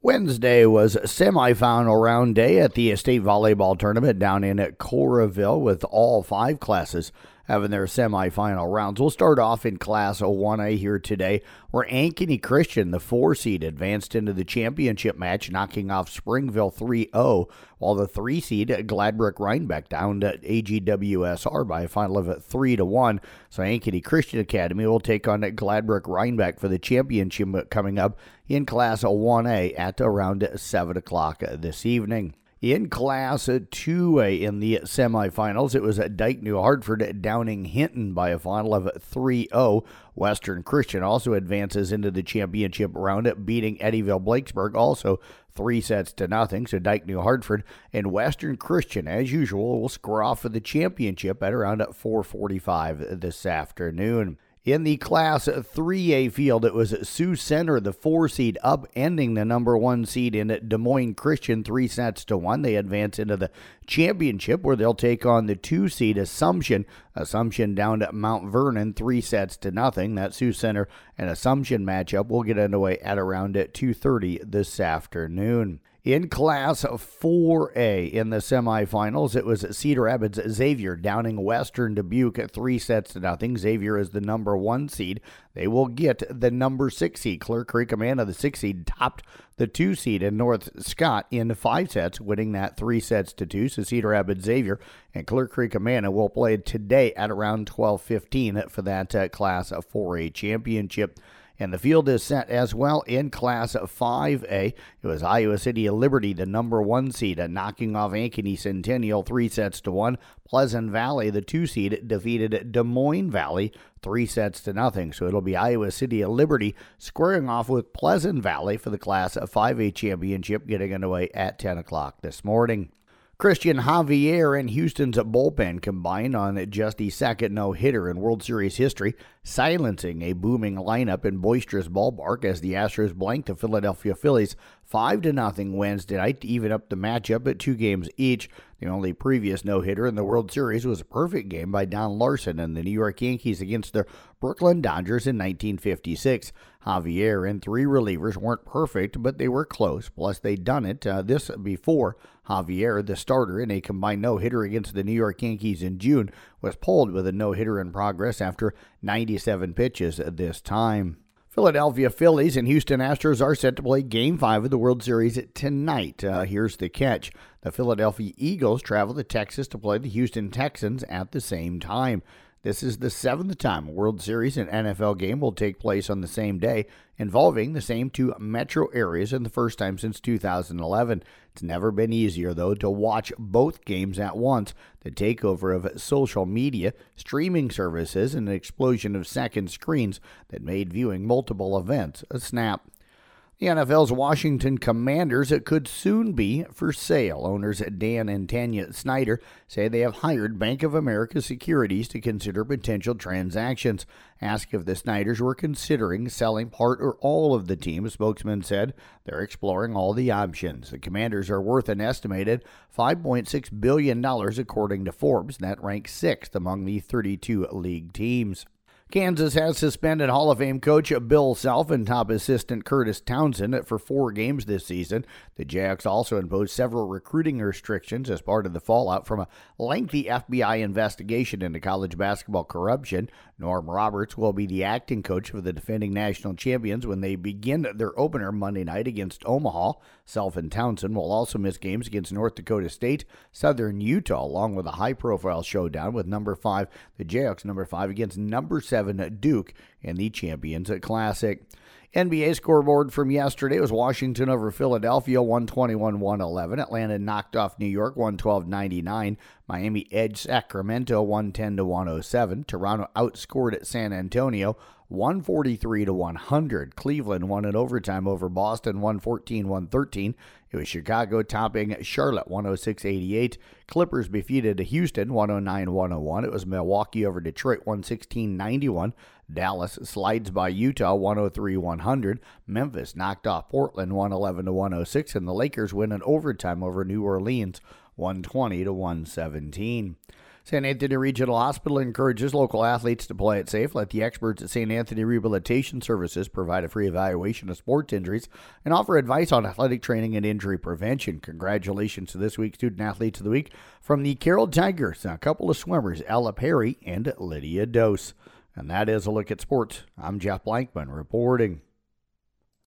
Wednesday was semifinal round day at the state volleyball tournament down in Coralville with all five classes having their semifinal rounds. We'll start off in Class 1A here today, where Ankeny Christian, the four seed, advanced into the championship match, knocking off Springville 3 0, while the three seed, Gladbrook Reinbeck, down to AGWSR by a final of 3 to 1. So Ankeny Christian Academy will take on Gladbrook Reinbeck for the championship coming up in Class 1A at around 7 o'clock this evening. In Class 2A in the semifinals, it was at Dike New Hartford downing Hinton by a final of 3 0. Western Christian also advances into the championship round, beating Eddyville Blakesburg also three sets to nothing. So Dike New Hartford and Western Christian, as usual, will score off for the championship at around 4:45 this afternoon. In the Class 3A field, it was Sioux Center, the four seed, upending the number one seed in Des Moines Christian, three sets to one. They advance into the championship where they'll take on the two seed Assumption. Assumption down to Mount Vernon, three sets to nothing. That Sioux Center and Assumption matchup will get underway at around at 2:30 this afternoon. In Class 4A in the semifinals, it was Cedar Rapids Xavier downing Western Dubuque at three sets to nothing. Xavier is the number one seed. They will get the number six seed. Clear Creek Amana, the six seed, topped the two seed in North Scott in five sets, winning that three sets to two. So Cedar Rapids Xavier and Clear Creek Amana will play today at around 12:15 for that uh, Class 4A championship. And the field is set as well in Class 5A. It was Iowa City of Liberty, the number one seed, knocking off Ankeny Centennial three sets to one. Pleasant Valley, the two seed, defeated Des Moines Valley three sets to nothing. So it'll be Iowa City of Liberty squaring off with Pleasant Valley for the Class 5A championship, getting underway at 10 o'clock this morning. Christian Javier and Houston's bullpen combined on just the second no hitter in World Series history, silencing a booming lineup in boisterous ballpark as the Astros blanked the Philadelphia Phillies 5 to nothing Wednesday night to even up the matchup at two games each. The only previous no hitter in the World Series was a perfect game by Don Larsen and the New York Yankees against the Brooklyn Dodgers in 1956. Javier and three relievers weren't perfect, but they were close. Plus, they'd done it uh, this before. Javier, the starter in a combined no hitter against the New York Yankees in June, was pulled with a no hitter in progress after 97 pitches this time. Philadelphia Phillies and Houston Astros are set to play Game 5 of the World Series tonight. Uh, here's the catch the Philadelphia Eagles travel to Texas to play the Houston Texans at the same time. This is the seventh time a World Series and NFL game will take place on the same day, involving the same two metro areas, and the first time since 2011. It's never been easier, though, to watch both games at once. The takeover of social media, streaming services, and an explosion of second screens that made viewing multiple events a snap. The NFL's Washington Commanders could soon be for sale. Owners Dan and Tanya Snyder say they have hired Bank of America Securities to consider potential transactions. Asked if the Snyders were considering selling part or all of the team, a spokesman said they're exploring all the options. The Commanders are worth an estimated $5.6 billion, according to Forbes. That ranks sixth among the 32 league teams. Kansas has suspended Hall of Fame coach Bill Self and top assistant Kurtis Townsend for four games this season. The Jayhawks also imposed several recruiting restrictions as part of the fallout from a lengthy FBI investigation into college basketball corruption. Norm Roberts will be the acting coach for the defending national champions when they begin their opener Monday night against Omaha. Self and Townsend will also miss games against North Dakota State, Southern Utah, along with a high profile showdown with number five, the Jayhawks number five against number seven 7 Duke in the Champions Classic. NBA scoreboard from yesterday was Washington over Philadelphia 121 111. Atlanta knocked off New York 112 99. Miami edged Sacramento 110 107. Toronto outscored at San Antonio 143 to 100. Cleveland won in overtime over Boston 114 113. It was Chicago topping Charlotte 106 88. Clippers defeated Houston 109 101. It was Milwaukee over Detroit 116 91. Dallas slides by Utah 103 100. Memphis knocked off Portland 111 106. And the Lakers win in overtime over New Orleans 120 to 117. St. Anthony Regional Hospital encourages local athletes to play it safe. Let the experts at St. Anthony Rehabilitation Services provide a free evaluation of sports injuries and offer advice on athletic training and injury prevention. Congratulations to this week's Student Athletes of the Week from the Carroll Tigers, a couple of swimmers, Ella Perry and Lydia Dose. And that is a look at sports. I'm Jeff Blankman reporting.